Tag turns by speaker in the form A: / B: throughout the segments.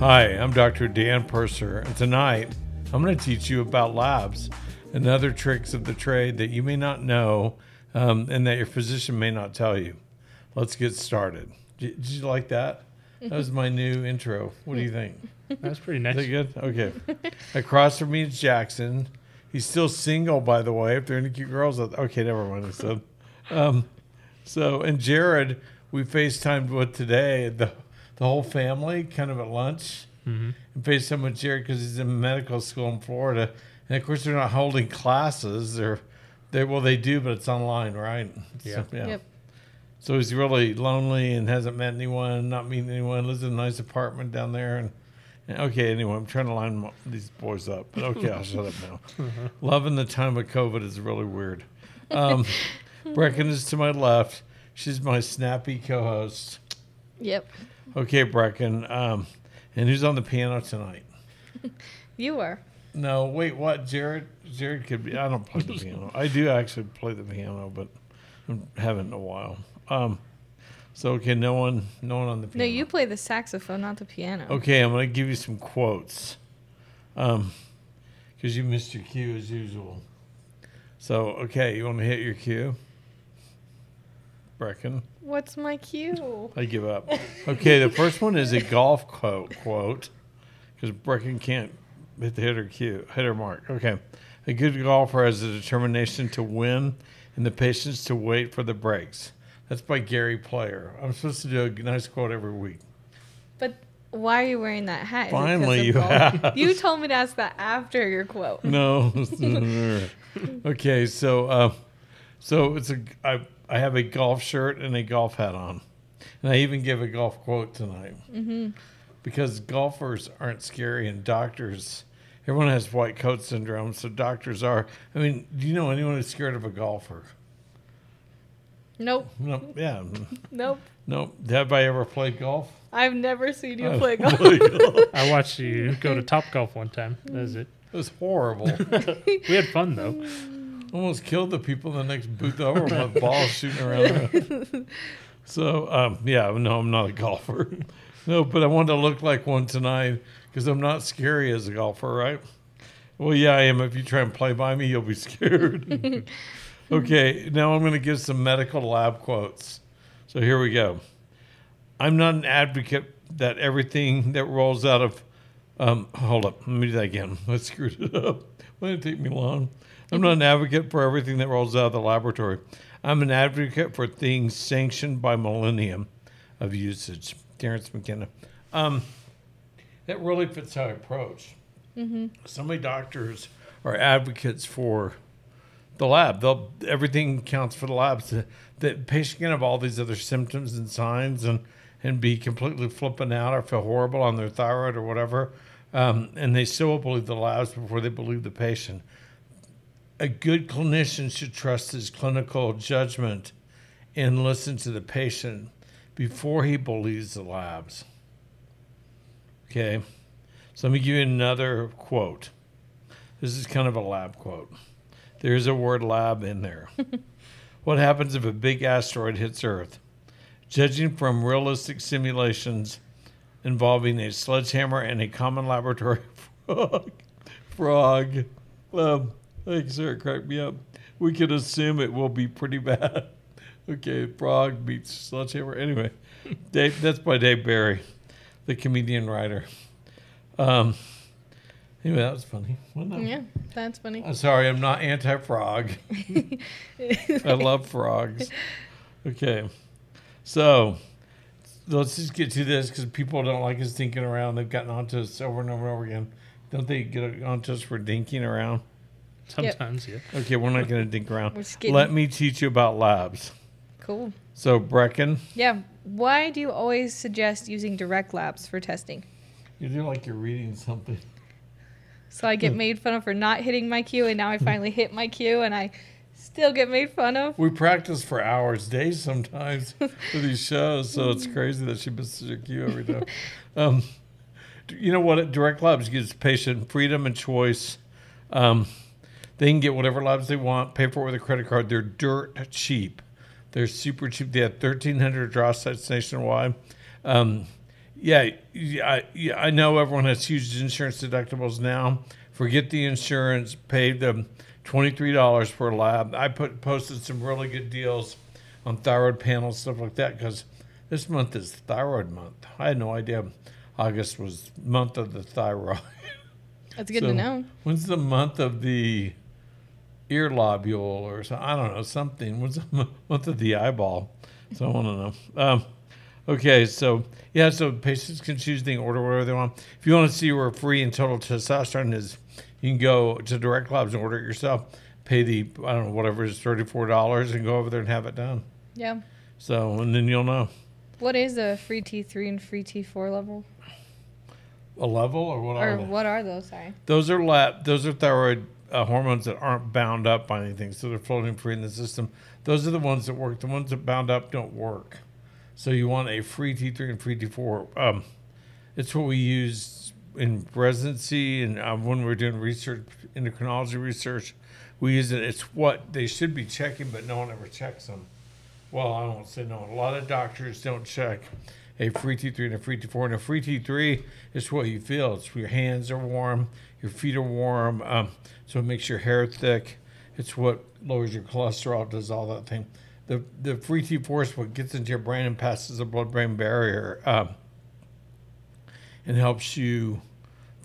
A: Hi, I'm Dr. Dan Purser, and tonight I'm going to teach you about labs and other tricks of the trade that you may not know um, and that your physician may not tell you. Let's get started. Did, did you like that? That was my new intro. What do you think?
B: That's pretty nice.
A: Is that good? Okay. Across from me is Jackson. He's still single, by the way. If there are any cute girls, okay, never mind. Said. Um, so, and Jared, we FaceTimed with today. The the whole family, kind of at lunch,
B: Mhm.
A: and FaceTimed with Jared because he's in medical school in Florida, and of course they're not holding classes. They're they well they do, but it's online, right?
B: Yeah.
A: So, yeah.
C: Yep.
A: So he's really lonely and hasn't met anyone, not meeting anyone, lives in a nice apartment down there. And, and okay, anyway, I'm trying to line these boys up. But okay, I'll shut up now. Loving the time of COVID is really weird. Um, Brecken is to my left. She's my snappy co host.
C: Yep.
A: Okay, Brecken. Um, and who's on the piano tonight?
C: You are.
A: No, wait, what? Jared? Jared could be. I don't play the piano. I do actually play the piano, but I haven't in a while. Um, so okay, no one, no one on the piano.
C: No, you play the saxophone, not the piano.
A: Okay, I'm gonna give you some quotes, um, because you missed your cue as usual. So okay, you want to hit your cue? Brecken,
C: What's my cue?
A: I give up. Okay, the first one is a golf quote. Quote, because Brecken can't hit the hitter cue, hitter mark. Okay, a good golfer has the determination to win and the patience to wait for the breaks. That's by Gary Player. I'm supposed to do a nice quote every week.
C: But why are you wearing that hat? Is
A: Finally, you asked.
C: You told me to ask that after your quote.
A: No. okay, so uh, so it's a I I have a golf shirt and a golf hat on, and I even give a golf quote tonight
C: Mm-hmm.
A: because golfers aren't scary and doctors. Everyone has white coat syndrome, so doctors are. I mean, do you know anyone who's scared of a golfer?
C: Nope.
A: No, yeah,
C: Nope.
A: no. Have I ever played golf?
C: I've never seen you
A: I've
C: play golf.
A: golf.
B: I watched you go to Top Golf one time. That was it.
A: It was horrible.
B: We had fun though.
A: almost killed the people in the next booth over with balls shooting around. so, um, yeah, no, I'm not a golfer. no, but I wanted to look like one tonight because I'm not scary as a golfer, right? Well, yeah, I am. If you try and play by me, you'll be scared. okay, now I'm going to give some medical lab quotes. So here we go. I'm not an advocate that everything that rolls out of um, hold up, let me do that again. I screwed it up. Why did it take me long? I'm not an advocate for everything that rolls out of the laboratory. I'm an advocate for things sanctioned by millennium of usage. Terence McKenna. Um, that really fits how I approach. So many doctors are advocates for the lab. They'll everything counts for the labs. The, the patient can have all these other symptoms and signs and and be completely flipping out or feel horrible on their thyroid or whatever, um, and they still will believe the labs before they believe the patient. A good clinician should trust his clinical judgment and listen to the patient before he believes the labs. Okay, so let me give you another quote. This is kind of a lab quote. There's a word lab in there. what happens if a big asteroid hits Earth? Judging from realistic simulations involving a sledgehammer and a common laboratory frog, frog, um, thanks, sir, cracked me up. We can assume it will be pretty bad. okay, frog beats sledgehammer. Anyway, Dave, that's by Dave Barry, the comedian writer. Um, anyway, that was funny. wasn't it?
C: yeah, that's funny.
A: I'm sorry, I'm not anti frog. I love frogs. Okay. So let's just get to this because people don't like us dinking around. They've gotten onto us over and over and over again. Don't they get onto us for dinking around?
B: Sometimes, yeah.
A: Okay, we're not going to dink around.
C: Getting-
A: Let me teach you about labs.
C: Cool.
A: So, Brecken,
C: Yeah. Why do you always suggest using direct labs for testing?
A: you do like you're reading something.
C: So I get made fun of for not hitting my cue, and now I finally hit my cue, and I still get made fun of.
A: We practice for hours, days sometimes for these shows, so it's crazy that she misses her cue every time. Um, you know what? Direct Labs gives patient freedom and choice. Um, they can get whatever labs they want, pay for it with a credit card. They're dirt cheap. They're super cheap. They have 1,300 draw sites nationwide. Um, Yeah, yeah, I, yeah, I know everyone has huge insurance deductibles now. Forget the insurance, pay three dollars per lab. I put posted some really good deals on thyroid panels, stuff like that, because this month is thyroid month. I had no idea August was month of the thyroid.
C: That's good
A: So,
C: to know.
A: When's the month of the ear lobule or so? I don't know something. The m- month the eyeball? So I want to know. Um, okay, so yeah, so patients can choose the order whatever they want. If you want to see where free and total testosterone is, you can go to Direct Labs and order it yourself. Pay the I don't know whatever is thirty four dollars and go over there and have it done.
C: Yeah.
A: So and then you'll know
C: What is a free T3 and free T4 level?
A: a level or what are
C: Or
A: they?
C: what are those? Sorry.
A: Those are lab. Those are thyroid uh, hormones that aren't bound up by anything, so they're floating free in the system. Those are the ones that work. The ones that bound up don't work. So you want a free T3 and free T4. Um, it's what we use in residency and uh, when we're doing research, endocrinology research. We use it. It's what they should be checking, but no one ever checks them. Well, I won't say no. A lot of doctors don't check a free T3 and a free T4. And a free T3 is what you feel. It's your hands are warm, your feet are warm, um, so it makes your hair thick. It's what lowers your cholesterol, does all that thing. The the free T4 is what gets into your brain and passes the blood-brain barrier, um, and helps you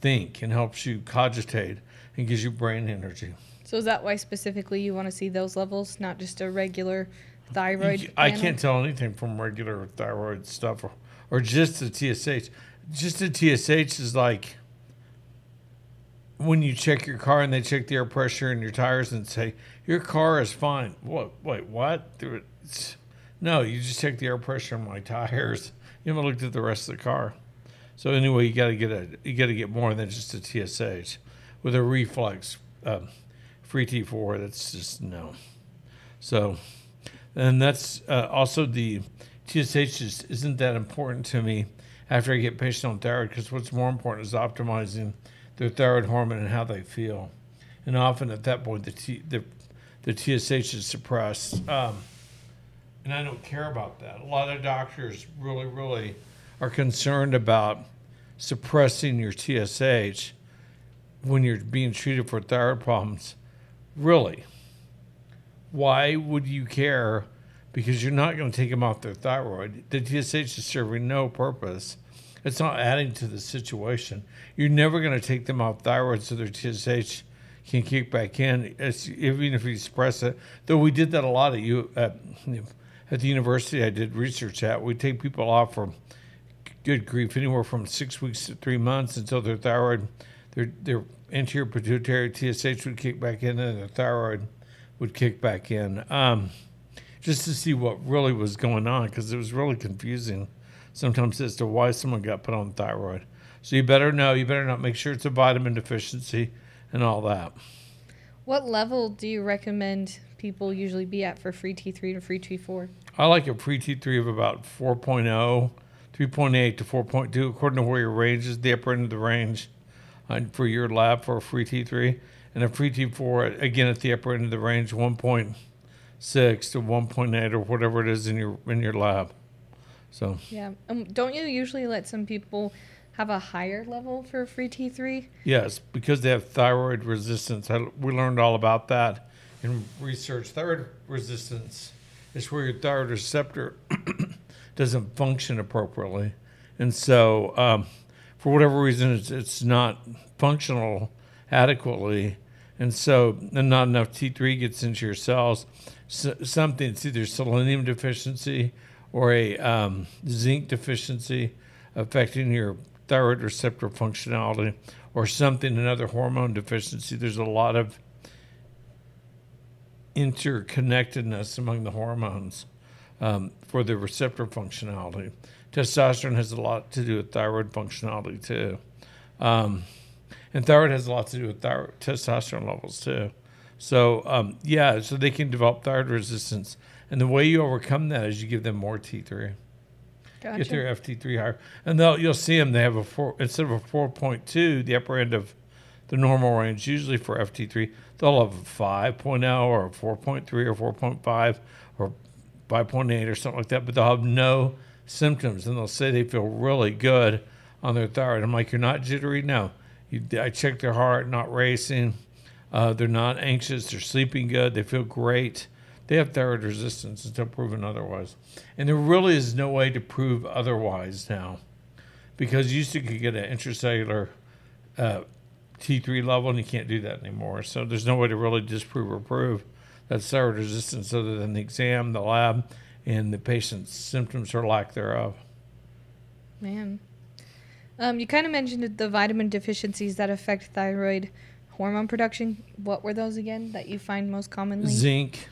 A: think and helps you cogitate and gives you brain energy.
C: So is that why specifically you want to see those levels, not just a regular thyroid?
A: I
C: panel?
A: can't tell anything from regular thyroid stuff or, just the TSH. Just the TSH is like when you check your car and they check the air pressure in your tires and say your car is fine. What? Wait, what? It's- no, you just check the air pressure in my tires. You haven't looked at the rest of the car. So anyway, you got to get a you got to get more than just a TSH with a reflex um, free T4. That's just no. So and that's uh, also the TSH just isn't that important to me after I get patient on thyroid because what's more important is optimizing their thyroid hormone and how they feel. And often at that point, the T, the, the TSH is suppressed. Um, and I don't care about that. A lot of doctors really, really are concerned about suppressing your TSH when you're being treated for thyroid problems. Really why would you care? Because you're not going to take them off their thyroid. The TSH is serving no purpose. It's not adding to the situation. You're never going to take them off thyroid so their TSH can kick back in. It's, even if you suppress it, though we did that a lot at you at, at the university. I did research at. We take people off for good grief, anywhere from six weeks to three months until their thyroid, their their anterior pituitary TSH would kick back in, and their thyroid would kick back in, um, just to see what really was going on, because it was really confusing sometimes as to why someone got put on thyroid. So you better know, you better not make sure it's a vitamin deficiency and all that.
C: What level do you recommend people usually be at for free T3 and free T4?
A: I like a free T3 of about 4.0, 3.8 to 4.2, according to where your range is, the upper end of the range uh, for your lab for a free T3. And a free T4, again, at the upper end of the range, 1.6 to 1.8 or whatever it is in your in your lab. So,
C: Yeah. Um, don't you usually let some people have a higher level for free T3?
A: yes, because they have thyroid resistance. I, we learned all about that in research. Thyroid resistance is where your thyroid receptor doesn't function appropriately. And so, um, for whatever reason, it's, it's not functional adequately. And so, and not enough T3 gets into your cells. So, something, it's either selenium deficiency or a um, zinc deficiency affecting your thyroid receptor functionality or something, another hormone deficiency. There's a lot of interconnectedness among the hormones um, for the receptor functionality. Testosterone has a lot to do with thyroid functionality too, um, and thyroid has a lot to do with thyroid, testosterone levels too. So um, yeah, so they can develop thyroid resistance, and the way you overcome that is you give them more T3
C: Gotcha.
A: get their FT3 higher, and they'll you'll see them. They have a four instead of a 4.2, the upper end of the normal range. Usually for FT3, they'll have a 5.0 or a 4.3 or 4.5 or 5.8 or something like that. But they'll have no symptoms, and they'll say they feel really good on their thyroid. I'm like, you're not jittery? No. I check their heart, not racing. Uh, they're not anxious. They're sleeping good. They feel great. They have thyroid resistance until proven otherwise. And there really is no way to prove otherwise now because you used to could get an intracellular uh, T3 level, and you can't do that anymore. So there's no way to really disprove or prove that thyroid resistance other than the exam, the lab, and the patient's symptoms or lack thereof.
C: Man. Um, you kind of mentioned the vitamin deficiencies that affect thyroid hormone production. What were those again that you find most commonly?
A: Zinc,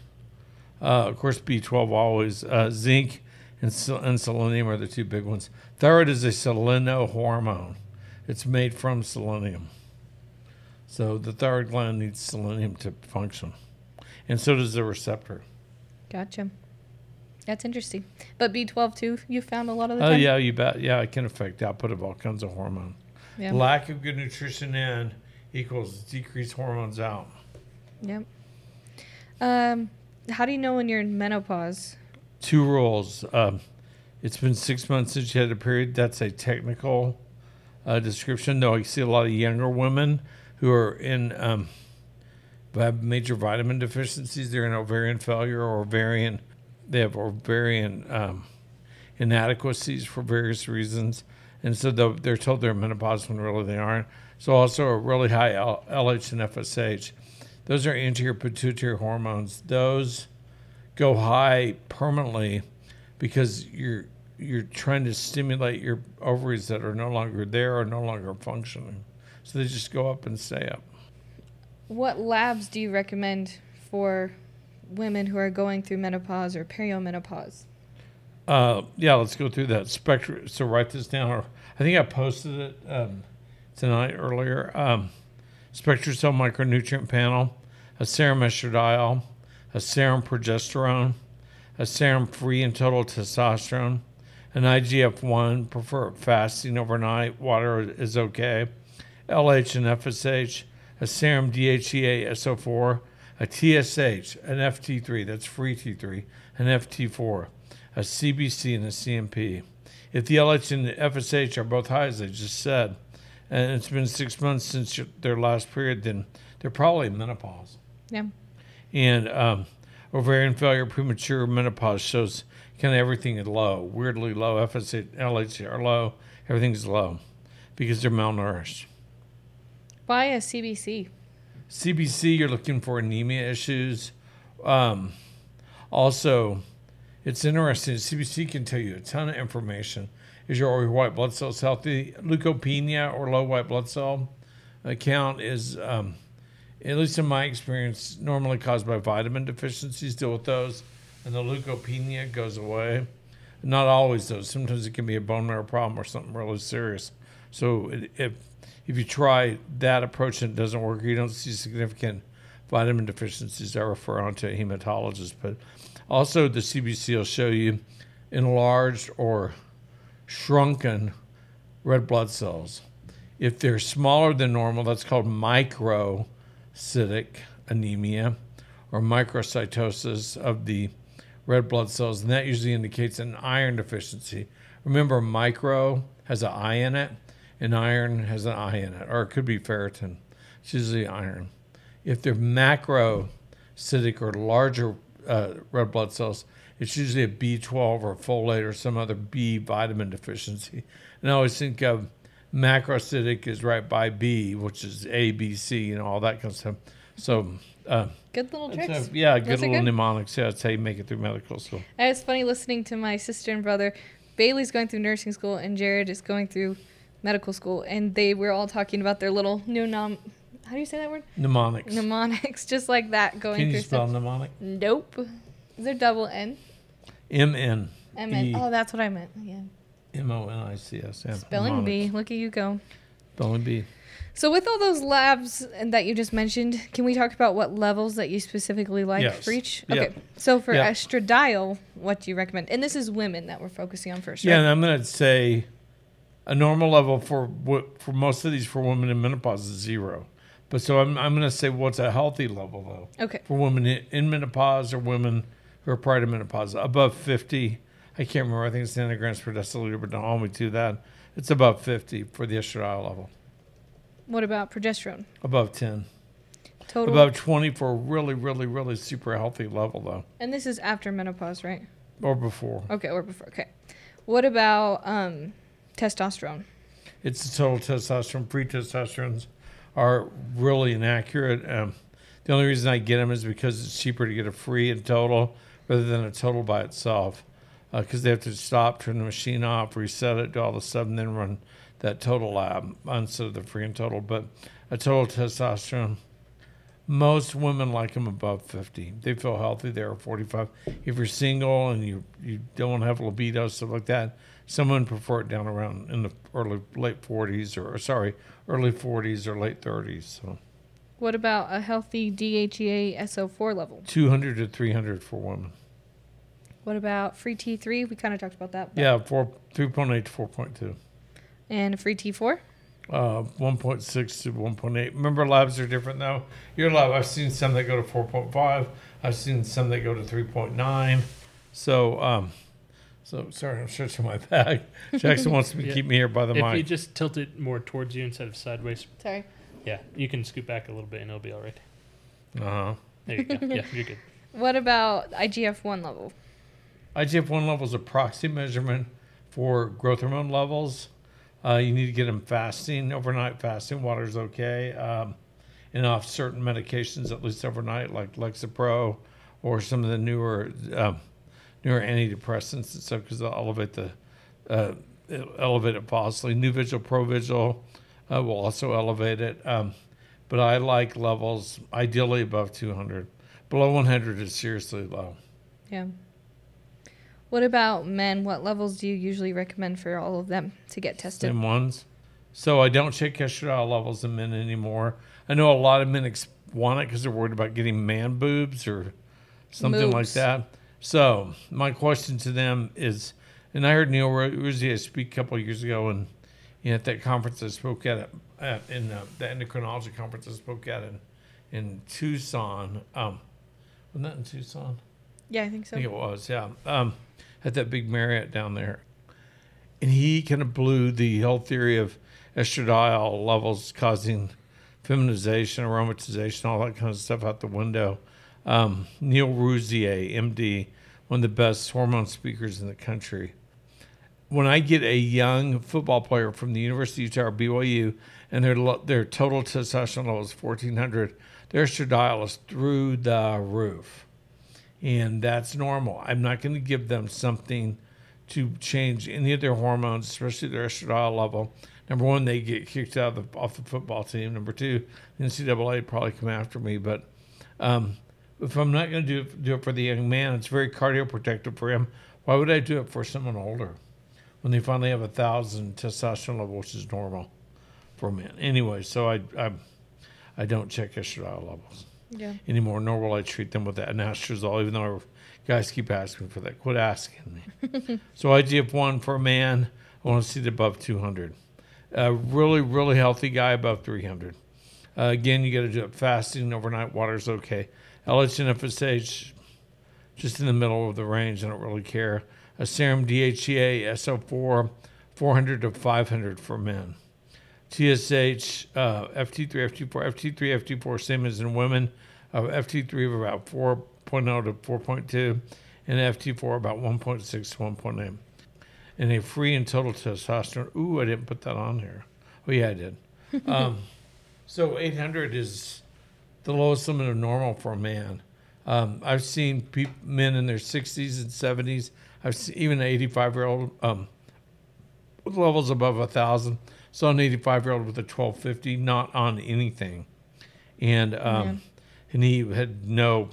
A: uh, of course, B12 always. Uh, zinc and, sel- and selenium are the two big ones. Thyroid is a selenohormone. It's made from selenium. So the thyroid gland needs selenium to function. And so does the receptor.
C: Gotcha. That's interesting. But B12 too, you found a lot of the
A: Oh,
C: time?
A: yeah, you bet. Yeah, it can affect the output of all kinds of hormone.
C: Yeah.
A: Lack of good nutrition in equals decreased hormones out.
C: Yep. Um, how do you know when you're in menopause?
A: two rules. Um, it's been six months since you had a period. That's a technical uh, description. Though I see a lot of younger women who are in um, have major vitamin deficiencies. They're in ovarian failure or ovarian. They have ovarian um, inadequacies for various reasons, and so they're told they're menopause when really they aren't. So also a really high LH and FSH. Those are anterior pituitary hormones. Those go high permanently because you're you're trying to stimulate your ovaries that are no longer there or no longer functioning. So they just go up and stay up.
C: What labs do you recommend for women who are going through menopause or perimenopause?
A: Uh, yeah, let's go through that spectrum. So write this down. I think I posted it um, tonight earlier. Um, SpectraCell micronutrient panel, a serum estradiol, a serum progesterone, a serum free and total testosterone, an IGF 1, prefer fasting overnight, water is okay, LH and FSH, a serum DHEA SO4, a TSH, an FT3, that's free T3, an FT4, a CBC, and a CMP. If the LH and the FSH are both high, as I just said, and it's been six months since their last period, then they're probably menopause.
C: Yeah.
A: And um, ovarian failure, premature menopause shows kind of everything is low, weirdly low. FSH, LH are low, everything's low because they're malnourished.
C: Why a CBC?
A: CBC, you're looking for anemia issues. Um, also, it's interesting. CBC can tell you a ton of information. Is your white blood cells healthy? Leukopenia or low white blood cell count is, um, at least in my experience, normally caused by vitamin deficiencies. Deal with those, and the leukopenia goes away. Not always, though. Sometimes it can be a bone marrow problem or something really serious. So it, if if you try that approach and it doesn't work, you don't see significant vitamin deficiencies, I refer on to a hematologist. But also, the CBC will show you enlarged or shrunken red blood cells. If they're smaller than normal, that's called microcytic anemia or microcytosis of the red blood cells, and that usually indicates an iron deficiency. Remember, micro has an I in it, and iron has an I in it, or it could be ferritin. It's usually iron. If they're macrocytic or larger uh, red blood cells, it's usually a B12 or folate or some other B vitamin deficiency. And I always think of macrocytic is right by B, which is A, B, C, you know, all that kind of stuff. So, uh,
C: Good little tricks.
A: a- yeah, good
C: Those
A: little
C: good.
A: mnemonics. Yeah, that's how you make it through medical school.
C: It's funny listening to my sister and brother. Bailey's going through nursing school, and Jared is going through medical school, and they were all talking about their little new nom. How do you say that word?
A: Mnemonics.
C: Mnemonics, just like that, going
A: Can
C: through
A: you spell
C: stuff.
A: mnemonic?
C: Nope. Is there double N?
A: M N.
C: M N. Oh, that's what I meant. Yeah.
A: M O N I C S.
C: Spelling bee. Look at you go.
A: Spelling bee.
C: So, with all those labs that you just mentioned, can we talk about what levels that you specifically like
A: Yes.
C: for each? Okay. So, for
A: Yeah.
C: estradiol, what do you recommend? And this is women that we're focusing on first,
A: Yeah,
C: right?
A: and I'm going to say a normal level for wo- for most of these for women in menopause is zero. But so I'm I'm going to say what's a healthy level though
C: Okay.
A: for women in, in menopause or women who are prior to menopause above 50. I can't remember. I think it's nanograms per deciliter, but don't hold me to that. It's above 50 for the estradiol level.
C: What about progesterone?
A: Above 10.
C: Total.
A: Above 20 for a really, really, really super healthy level, though,
C: and this is after menopause, right?
A: or before.
C: Okay, or before. Okay. What about um, testosterone?
A: It's the total testosterone. Free testosterones are really inaccurate. Um, the only reason I get them is because it's cheaper to get a free and total rather than a total by itself. Because they have to stop, turn the machine off, reset it, do all the stuff, and then run that total lab instead of the free and total. But a total testosterone, most women like them above 50. They feel healthy. They're 45. If you're single and you, you don't have libido, stuff like that, someone prefer it down around in the early, late 40s or, or sorry, early 40s or late 30s. So
C: What about a healthy DHEA SO4 level?
A: 200 to 300 for women.
C: What about free T3? We kind of talked about that.
A: Yeah, four, 3.8 to 4.2.
C: And free T4?
A: Uh, 1.6 to 1.8. Remember, labs are different though. Your lab, I've seen some that go to 4.5. I've seen some that go to 3.9. So, um, so sorry, I'm stretching my back. Jackson wants to
B: Yeah.
A: keep me here by the mic.
B: If
A: mic.
B: you just tilt it more towards you instead of sideways,
C: Sorry.
B: yeah, you can scoot back a little bit and it'll be all right.
A: Uh huh.
B: There you go. yeah, you're good.
C: What about IGF 1 level?
A: IGF 1 level is a proxy measurement for growth hormone levels. Uh, you need to get them fasting, overnight fasting. Water's okay. Um, and off certain medications, at least overnight, like Lexapro or some of the newer um, newer antidepressants and stuff, because they'll elevate the uh, elevate it falsely. Nuvigil, Provigil uh, will also elevate it. Um, but I like levels ideally above 200. Below 100 is seriously low.
C: Yeah. What about men? What levels do you usually recommend for all of them to get tested?
A: Same ones. So I don't check estradiol levels in men anymore. I know a lot of men ex- want it because they're worried about getting man boobs or something like that. So my question to them is, and I heard Neil Rouzier speak a couple of years ago, and you know, at that conference I spoke at, at in uh, the endocrinology conference I spoke at in, in Tucson. Um, wasn't that in Tucson?
C: Yeah, I think
A: I
C: so.
A: think it was, yeah. Um, at that big Marriott down there. And he kind of blew the whole theory of estradiol levels causing feminization, aromatization, all that kind of stuff out the window. Um, Neil Rouzier, MD, one of the best hormone speakers in the country. When I get a young football player from the University of Utah BYU and their their total testosterone level is 1400, their estradiol is through the roof and that's normal. I'm not going to give them something to change any of their hormones, especially their estradiol level. Number one, they get kicked out of the, off the football team. Number two, the NCAA probably come after me. But um, if I'm not going to do it, do it for the young man, it's very cardioprotective for him. Why would I do it for someone older when they finally have a thousand testosterone level, which is normal for men? Anyway, so I I, I don't check estradiol levels
C: Yeah.
A: anymore, nor will I treat them with that anastrozole, even though guys keep asking for that. Quit asking me. so IGF one for a man, I want to see it above 200. A really, really healthy guy above 300. Uh, again, you got to do it fasting, overnight water's okay. LH and FSH, just in the middle of the range. I don't really care. A serum DHEA, SO4, 400 to 500 for men. TSH, uh, FT3, FT4, FT3, FT4, same as in women. Uh, FT3 of about 4.0 to 4.2, and FT4 about 1.6 to 1.8. And a free and total testosterone. Ooh, I didn't put that on here. Oh, yeah, I did. um, so 800 is the lowest limit of normal for a man. Um, I've seen peop men in their 60s and 70s. I've seen even an 85 year old um, with levels above a thousand. Saw an 85 year old with a 1250, not on anything, and um,
C: Yeah.
A: and he had no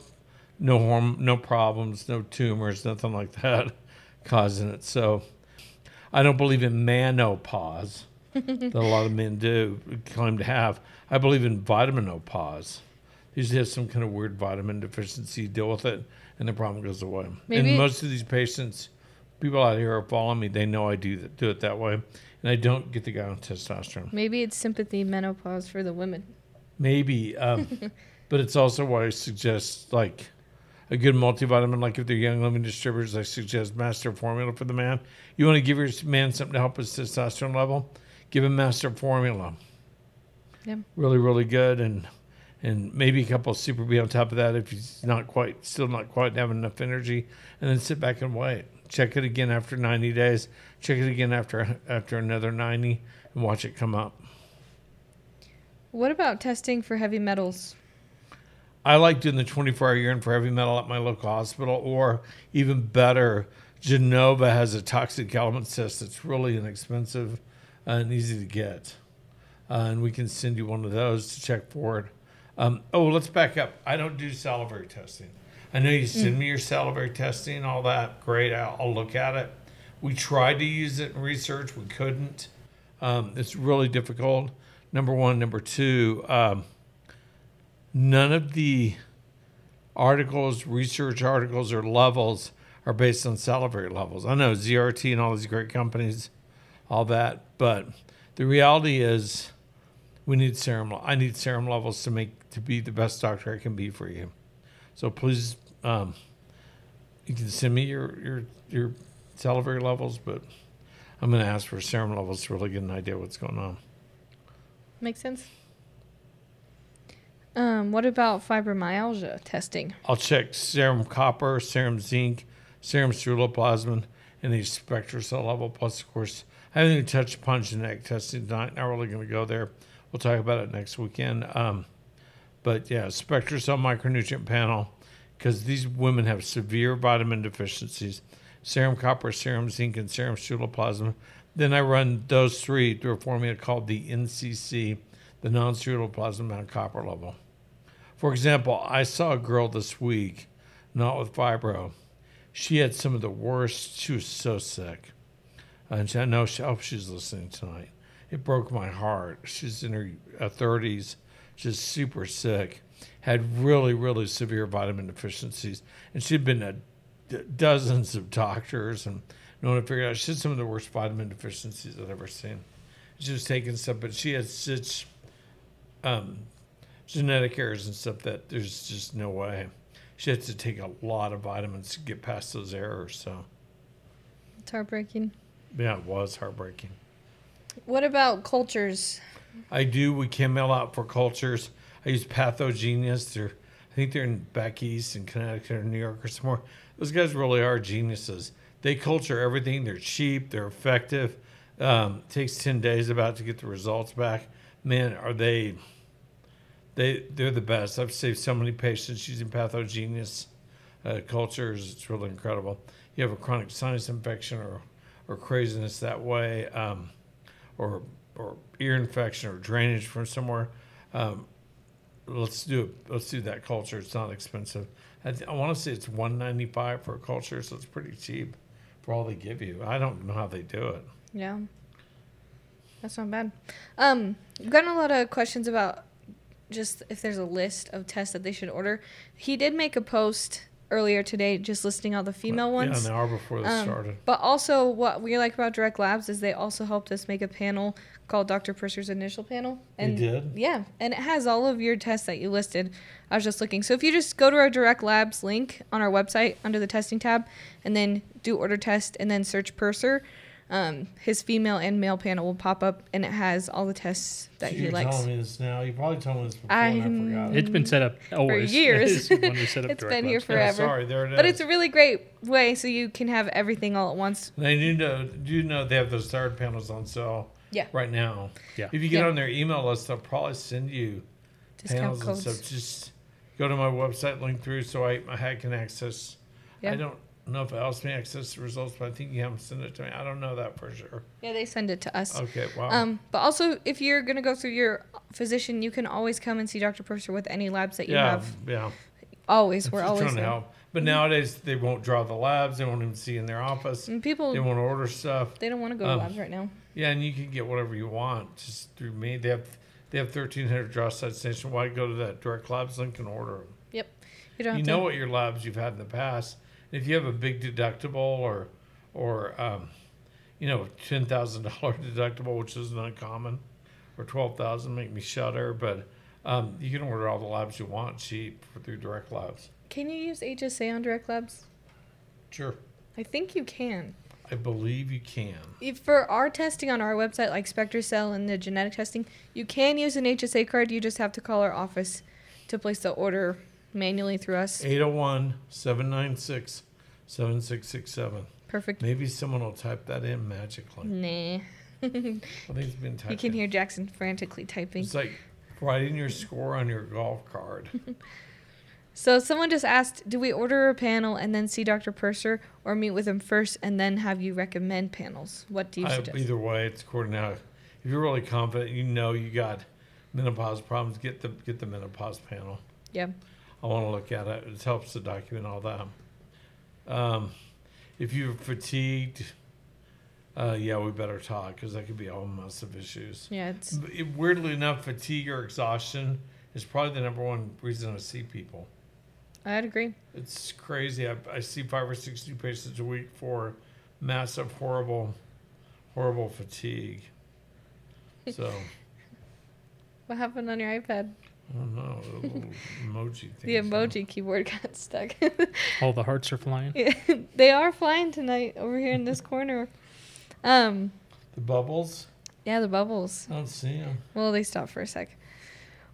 A: no horm- no problems, no tumors, nothing like that causing it. So I don't believe in menopause that a lot of men do claim to have. I believe in vitaminopause. Usually have some kind of weird vitamin deficiency, deal with it, and the problem goes away.
C: Maybe-
A: and most of these patients, people out here are following me. They know I do that, do it that way, and I don't get the guy on testosterone.
C: Maybe it's sympathy menopause for the women.
A: Maybe, um, but it's also why I suggest like a good multivitamin, like if they're young living distributors, I suggest Master Formula for the man. You want to give your man something to help his testosterone level, give him Master Formula.
C: Yeah.
A: Really, really good, and and maybe a couple of Super B on top of that if he's not quite, still not quite having enough energy, and then sit back and wait. Check it again after 90 days. Check it again after after another 90, and watch it come up.
C: What about testing for heavy metals?
A: I like doing the 24 hour urine for heavy metal at my local hospital, or even better, Genova has a toxic elements test that's really inexpensive and easy to get. Uh, and we can send you one of those to check for it. Um, oh, let's back up. I don't do salivary testing. I know you send me your salivary testing, all that. Great. I'll, I'll look at it. We tried to use it in research, we couldn't. Um, it's really difficult. Number one. Number two, um, none of the articles, research articles, or levels are based on salivary levels. I know ZRT and all these great companies, all that, but the reality is, we need serum. I need serum levels to make to be the best doctor I can be for you. So please, um, you can send me your your your salivary levels, but I'm going to ask for serum levels to really get an idea what's going on.
C: Makes sense. Um, what about fibromyalgia testing?
A: I'll check serum copper, serum zinc, serum ceruloplasmin, and the SpectraCell level. Plus, of course, I haven't even touched upon genetic testing tonight. Not really going to go there. We'll talk about it next weekend. Um, but yeah, SpectraCell micronutrient panel, because these women have severe vitamin deficiencies serum copper, serum zinc, and serum ceruloplasmin. Then I run those three through a formula called the NCC, the non ceruloplasmin bound copper level. For example, I saw a girl this week, not with fibro. She had some of the worst. She was so sick. And I know she, I she's listening tonight. It broke my heart. She's in her uh, 30s, just super sick, had really, really severe vitamin deficiencies. And she'd been to d- dozens of doctors and no one to figure out. She had some of the worst vitamin deficiencies I've ever seen. She was taking stuff, but she had such um, genetic errors and stuff that there's just no way. She had to take a lot of vitamins to get past those errors. So,
C: It's heartbreaking.
A: yeah, it was heartbreaking.
C: What about cultures?
A: I do. We can mail out for cultures. I use Pathogenius. They're, I think they're in back east in Connecticut or New York or somewhere. Those guys really are geniuses. They culture everything. They're cheap. They're effective. Um, takes ten days about to get the results back. Man, are they? They they're the best. I've saved so many patients using Pathogenius uh, cultures. It's really incredible. You have a chronic sinus infection or or craziness that way. Um, or or ear infection or drainage from somewhere, um, let's do. Let's do that culture. It's not expensive. I, th- I want to say it's one ninety five for a culture, so it's pretty cheap for all they give you. I don't know how they do it.
C: Yeah. That's not bad. Um, we've gotten a lot of questions about just if there's a list of tests that they should order. He did make a post earlier today just listing all the female ones.
A: Yeah, an hour before this
C: Um,
A: started.
C: But also, what we like about Direct Labs is they also helped us make a panel called Dr. Purser's initial panel.
A: They did?
C: Yeah, and it has all of your tests that you listed. I was just looking. So if you just go to our Direct Labs link on our website under the testing tab, and then do order test, and then search Purser, um, his female and male panel will pop up, and it has all the tests that
A: So
C: he
A: you're
C: likes.
A: telling me this now. You probably told me this before,
C: I'm-
A: and I forgot. it.
B: It's been set up always.
C: years.
B: It's when we set up
C: It's
B: direct
C: been here
B: labs.
C: for-
A: Yeah,
C: forever.
A: sorry, there it is.
C: But it's a really great way so you can have everything all at once.
A: They do know. Do you know they have those third panels on sale?
C: Yeah.
A: Right now.
B: Yeah.
A: If you get
C: Yeah.
A: on their email list, they'll probably send you
C: Discount
A: panels
C: codes.
A: and stuff. Just go to my website, link through, so I, I can access.
C: Yeah.
A: I don't know if it helps me access the results, but I think you haven't sent it to me. I don't know that for sure.
C: Yeah, they send it to us.
A: Okay, wow.
C: Um, but also, if you're gonna go through your physician, you can always come and see Dr. Purser with any labs that you
A: yeah,
C: have.
A: yeah.
C: Always, we're always
A: trying to help. But nowadays they won't draw the labs. They won't even see in their office.
C: And people,
A: They won't order stuff.
C: they don't want to go to
A: Um,
C: labs right now.
A: Yeah, and you can get whatever you want just through me. They have they have thirteen hundred draw sites nationwide. Go to that direct labs link and order them.
C: You don't
A: you know
C: to.
A: what your labs you've had in the past. If you have a big deductible or or um, you know ten thousand dollar deductible, which isn't uncommon, or twelve thousand, make me shudder. But um, you can order all the labs you want cheap through direct labs.
C: Can you use HSA on Direct Labs?
A: Sure.
C: I think you can.
A: I believe you can.
C: If for our testing on our website, like SpectraCell and the genetic testing, you can use an HSA card. You just have to call our office to place the order manually through us.
A: 801 796 7667.
C: Perfect.
A: Maybe someone will type that in magically.
C: Nah.
A: I think it's been typed
C: You can
A: in.
C: hear Jackson frantically typing.
A: It's like writing your score on your golf card.
C: So someone just asked, do we order a panel and then see Dr. Purser or meet with him first and then have you recommend panels? What do you
A: I,
C: suggest?
A: either way, it's according to if you're really confident, you know you got menopause problems, get the get the menopause panel.
C: yeah.
A: I want to look at it. It helps to document all that. Um, if you're fatigued, uh, yeah, we better talk because that could be a whole mess of issues.
C: Yeah, it's
A: But it- weirdly enough, fatigue or exhaustion is probably the number one reason I see people.
C: I'd agree.
A: It's crazy. I, I see five or six new patients a week for massive, horrible, horrible fatigue. So
C: What happened on your iPad?
A: I don't. The emoji thing.
C: The emoji keyboard got stuck.
B: All the hearts are flying.
C: Yeah, they are flying tonight over here in this corner. Um,
A: The bubbles.
C: yeah, the bubbles.
A: I don't see them.
C: Well, they stopped for a sec.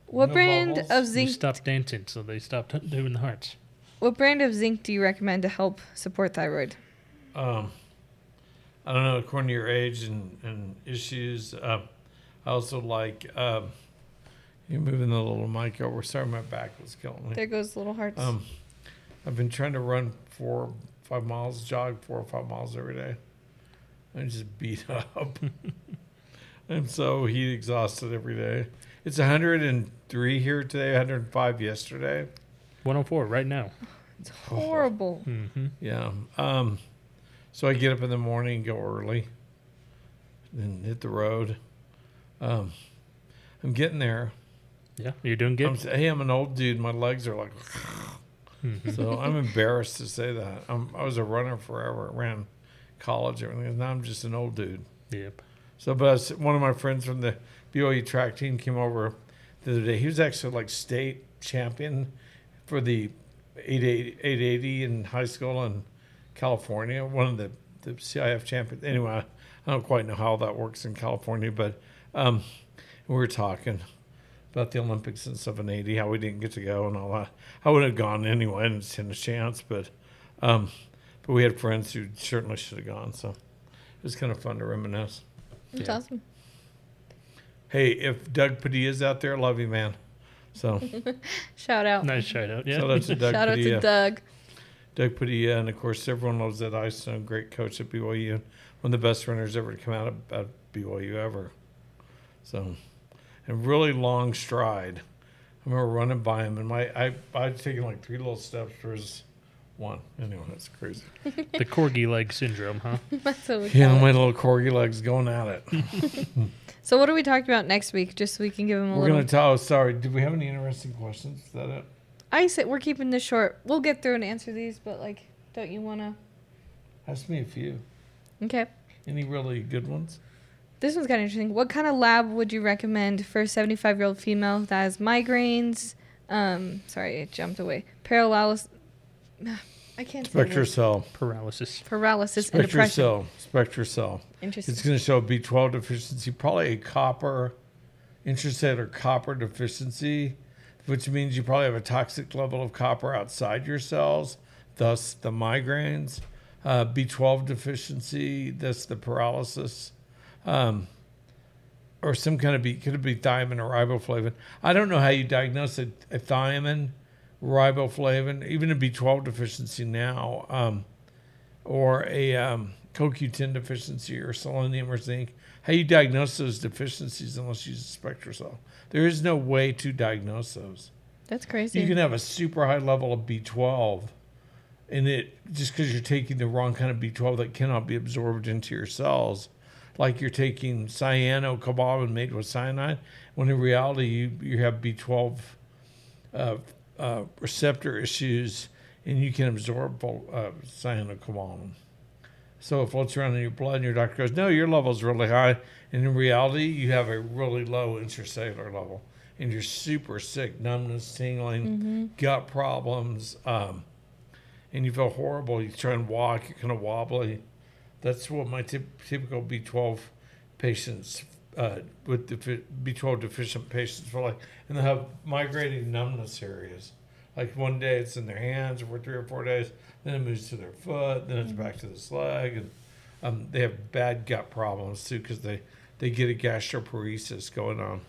C: What
A: No
C: brand
A: bubbles?
C: of
B: You
C: zinc?
B: stopped dancing, so they stopped doing the hearts.
C: What brand of zinc do you recommend to help support thyroid?
A: Um, I don't know. According to your age and, and issues, uh, I also like. Um, you moving the little mic over. Sorry, my back was killing me.
C: There goes little hearts.
A: Um, I've been trying to run four, five miles, jog four or five miles every day. I'm just beat up. I'm so heat exhausted every day. It's 103 here today, 105 yesterday.
B: 104 right now.
C: it's horrible.
B: Mm-hmm.
A: Yeah. Um, so I get up in the morning, go early, then hit the road. Um, I'm getting there.
B: Yeah, you're doing
A: I'm,
B: good.
A: hey, I'm an old dude. My legs are like.
B: Mhm.
A: So I'm embarrassed to say that. I'm, I was a runner forever. Ran college, everything. Now I'm just an old dude.
B: Yep.
A: So, but was, one of my friends from the BYU track team came over the other day. He was actually like state champion for the 880, 880 in high school in California. One of the, the CIF champions. Anyway, I don't quite know how that works in California, but um, we were talking about the Olympics in 780, how we didn't get to go and all that. I would have gone anyway and seen a chance, but um, but we had friends who certainly should have gone. So it was kind of fun to reminisce.
C: That's
B: Yeah.
C: awesome.
A: Hey, if Doug Padilla's out there, love you, man. So
C: Shout out.
B: Nice shout out. Yeah.
A: shout out to Doug
C: Shout out to Doug.
A: Doug Padilla, and of course, everyone knows that Eyestone. great coach at BYU, one of the best runners ever to come out of, of BYU ever. So, and really long stride. I remember running by him, and my I I'd taken like three little steps for his one. Anyway, that's crazy.
B: the corgi leg syndrome, huh?
C: That's what we
A: Yeah,
C: call
A: my
C: it.
A: little corgi legs going at it.
C: So what are we talking about next week? Just so we can give him a
A: We're
C: little.
A: gonna tell. Oh, sorry. Did we have any interesting questions? Is that it?
C: I said we're keeping this short. We'll get through and answer these, but like, don't you wanna?
A: Ask me a few.
C: Okay.
A: Any really good ones?
C: This one's kind of interesting. What kind of lab would you recommend for a 75 year old female that has migraines? Um, sorry, it jumped away. Paralysis. I can't say
A: Spectra
C: words.
A: cell.
B: Paralysis.
C: Paralysis and
A: Spectra
C: depression.
A: cell. SpectraCell.
C: Interesting.
A: It's going to show B12 deficiency, probably a copper, intracellular copper deficiency, which means you probably have a toxic level of copper outside your cells, thus the migraines. Uh, B12 deficiency, thus the paralysis. Um, or some kind of B, could it be thiamine or riboflavin? I don't know how you diagnose a, a thiamine, riboflavin, even a B12 deficiency now. Um, or a um, CoQ10 deficiency or selenium or zinc. How you diagnose those deficiencies unless you use a SpectraCell? There is no way to diagnose those.
C: That's crazy.
A: You can have a super high level of B12, and it just because you're taking the wrong kind of B12 that cannot be absorbed into your cells, like you're taking cyanocobalamin made with cyanide, when in reality you you have B12 uh, uh, receptor issues, and you can absorb uh, cyanocobalamin. So it floats around in your blood, and your doctor goes, "No, your level's really high," and in reality, you have a really low intracellular level, and you're super sick, numbness, tingling,
C: Mm-hmm.
A: gut problems, um, and you feel horrible. You try and walk, you're kind of wobbly. That's what my typ- typical B12 patients uh, with defi- B12 deficient patients feel like, and they have migrating numbness areas. Like one day it's in their hands for three or four days, then it moves to their foot, then it's back to this leg, and um, they have bad gut problems too because they they get a gastroparesis going on.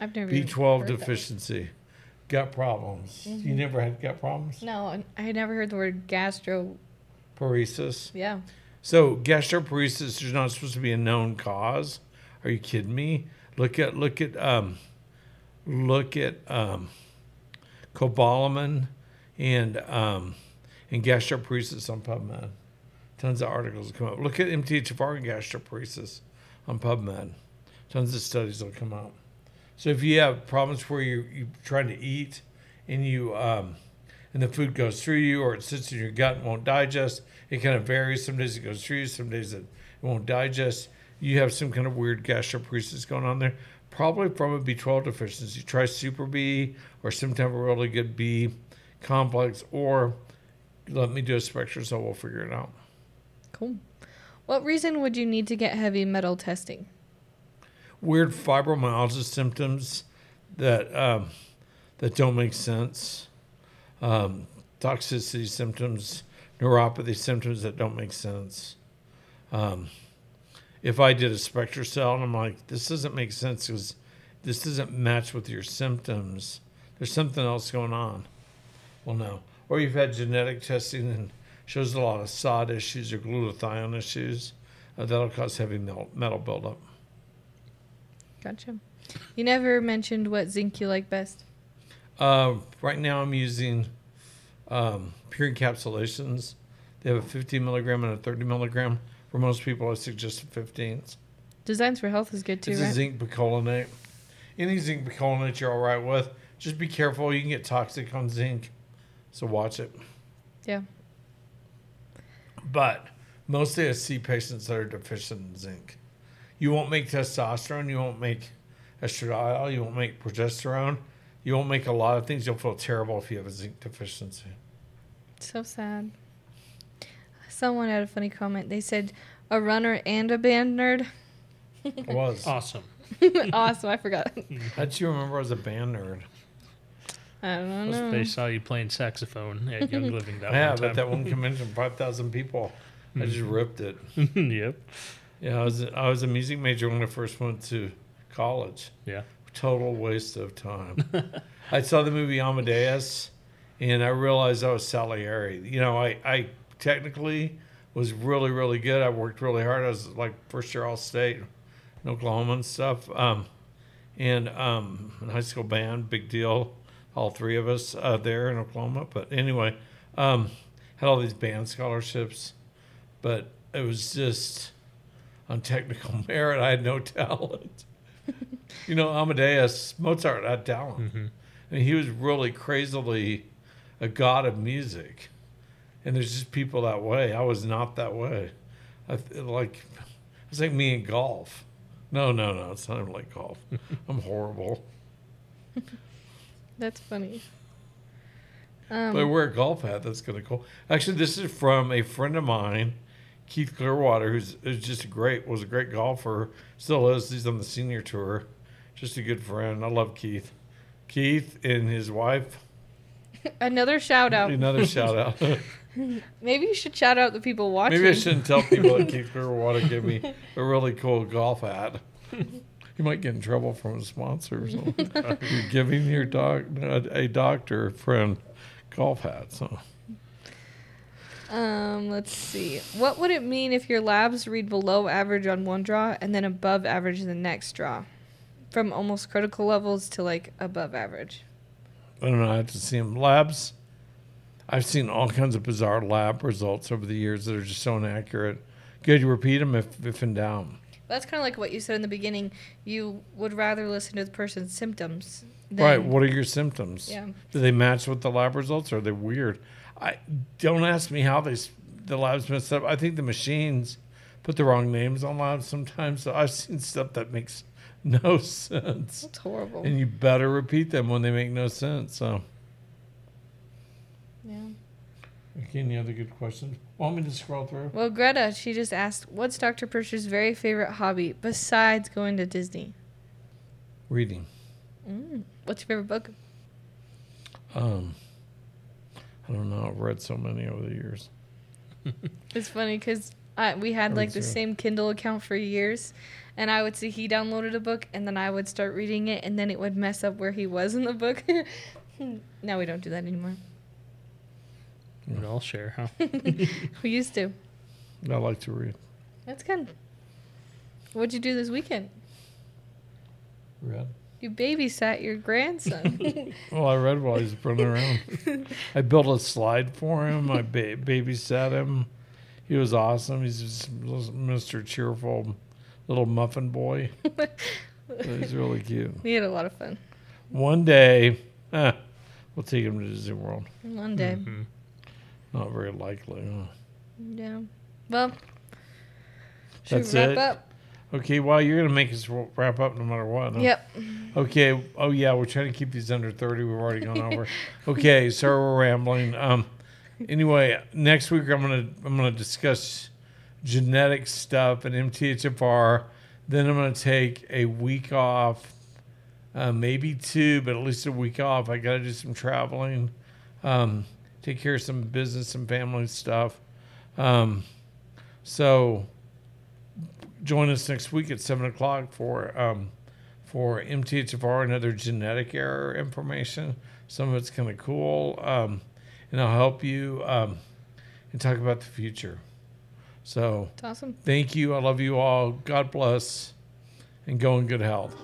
C: I've never even
A: B12
C: heard that.
A: deficiency, gut problems. You never had gut problems?
C: No, I never heard the word gastro.
A: Paresis.
C: Yeah.
A: So gastroparesis is not supposed to be a known cause. Are you kidding me? Look at look at um, look at um, cobalamin and um, and gastroparesis on PubMed. Tons of articles come up. Look at MTHFR and gastroparesis on PubMed. Tons of studies will come out. So if you have problems where you're, you're trying to eat and you um, and the food goes through you or it sits in your gut and won't digest, it kind of varies. Some days it goes through you, some days it, it won't digest. You have some kind of weird gastroparesis going on there. Probably from a B12 deficiency. Try Super B or some type of really good B complex or let me do a spectrum so We'll figure it out.
C: Cool. What reason would you need to get heavy metal testing?
A: weird fibromyalgia symptoms that um, that don't make sense, um, toxicity symptoms, neuropathy symptoms that don't make sense. Um, if I did a SpectraCell and I'm like, this doesn't make sense because this doesn't match with your symptoms, there's something else going on. Well, no. Or you've had genetic testing and shows a lot of SOD issues or glutathione issues. Uh, that'll cause heavy metal, metal buildup.
C: Gotcha. You never mentioned what zinc you like best.
A: Uh, right now, I'm using um, pure encapsulations. They have a 15 milligram and a 30 milligram. For most people, I suggest 15s.
C: Designs for Health is good too,
A: It's a
C: right?
A: zinc picolinate. Any zinc picolinate you're all right with. Just be careful. You can get toxic on zinc, so watch it.
C: Yeah.
A: But mostly I see patients that are deficient in zinc. You won't make testosterone. You won't make estradiol. You won't make progesterone. You won't make a lot of things. You'll feel terrible if you have a zinc deficiency.
C: So sad. Someone had a funny comment. They said, a runner and a band nerd.
A: I was.
B: Awesome.
C: awesome. I forgot. Mm-hmm.
A: How'd you remember I was a band nerd?
C: I don't know.
B: They saw you playing saxophone at Young Living that
A: yeah,
B: one
A: but
B: time.
A: that one convention, five thousand people. I just mm-hmm. ripped it.
B: yep.
A: Yeah, I was I was a music major when I first went to college.
B: Yeah.
A: Total waste of time. I saw the movie Amadeus, and I realized I was Salieri. You know, I I technically was really really good. I worked really hard. I was like first year All State in Oklahoma and stuff. Um, and um, high school band, big deal. All three of us uh, there in Oklahoma. But anyway, um, had all these band scholarships, but it was just on technical merit. I had no talent. you know, Amadeus Mozart had talent,
B: hmm
A: and he was really crazily a god of music. And there's just people that way. I was not that way. I like it's like me in golf. No, no, no. It's not even like golf. I'm horrible.
C: That's funny.
A: But I
C: Um,
A: wear a golf hat. That's kind of cool. Actually, this is from a friend of mine, Keith Clearwater, who's, who's just a great was a great golfer. Still is. He's on the senior tour. Just a good friend. I love Keith. Keith and his wife.
C: another shout out.
A: Another shout out.
C: Maybe you should shout out the people watching.
A: Maybe I shouldn't tell people that Keith Clearwater gave me a really cool golf hat. You might get in trouble from a sponsor or something. You're giving your dog a, a doctor friend golf hat. So
C: Um, let's see. What would it mean if your labs read below average on one draw and then above average the next draw? From almost critical levels to like above average.
A: I don't know. I have to see them. Labs. I've seen all kinds of bizarre lab results over the years that are just so inaccurate. Good, you repeat them if, if in doubt.
C: That's kind of like what you said in the beginning. You would rather listen to the person's symptoms. Than,
A: Right. What are your symptoms?
C: Yeah.
A: Do they match with the lab results or are they weird? I don't ask me how they the labs messed up. I think the machines put the wrong names on labs sometimes. So I've seen stuff that makes no sense.
C: That's horrible.
A: And you better repeat them when they make no sense. So,
C: Yeah.
A: Okay, any other good questions? Want me to scroll through?
C: Well, Greta, she just asked, "What's Dr. Purser's very favorite hobby besides going to Disney?"
A: Reading.
C: Mm. What's your favorite book?
A: Um, I don't know. I've read so many over the years.
C: It's funny because we had like the same Kindle account for years, and I would see he downloaded a book, and then I would start reading it, and then it would mess up where he was in the book. now we don't do that anymore.
B: We'd all share, huh?
C: We used to.
A: I like to read.
C: That's good. What'd you do this weekend?
A: Read.
C: You babysat your grandson.
A: Well, I read while he's running around. I built a slide for him. I ba- babysat him. He was awesome. He's just Mr. Cheerful little muffin boy. He's really cute.
C: we had a lot of fun.
A: One day, eh, we'll take him to Disney World.
C: One day.
B: Mhm.
A: Not very likely. huh?
C: Yeah. Well, should
A: That's
C: we wrap
A: it?
C: up?
A: Okay, well, you're gonna make us wrap up no matter what. huh?
C: Yep.
A: Okay. Oh yeah, we're trying to keep these under thirty. We've already gone over. Okay, sorry we're rambling. Um, anyway, next week I'm gonna I'm gonna discuss genetic stuff and MTHFR. Then I'm gonna take a week off, uh, maybe two, but at least a week off. I gotta do some traveling, um, take care of some business and family stuff. Um, so join us next week at seven o'clock for um, for MTHFR and other genetic error information. Some of it's kind of cool, um, and I'll help you um, and talk about the future. So
C: It's awesome.
A: thank you. I love you all. God bless, and go in good health.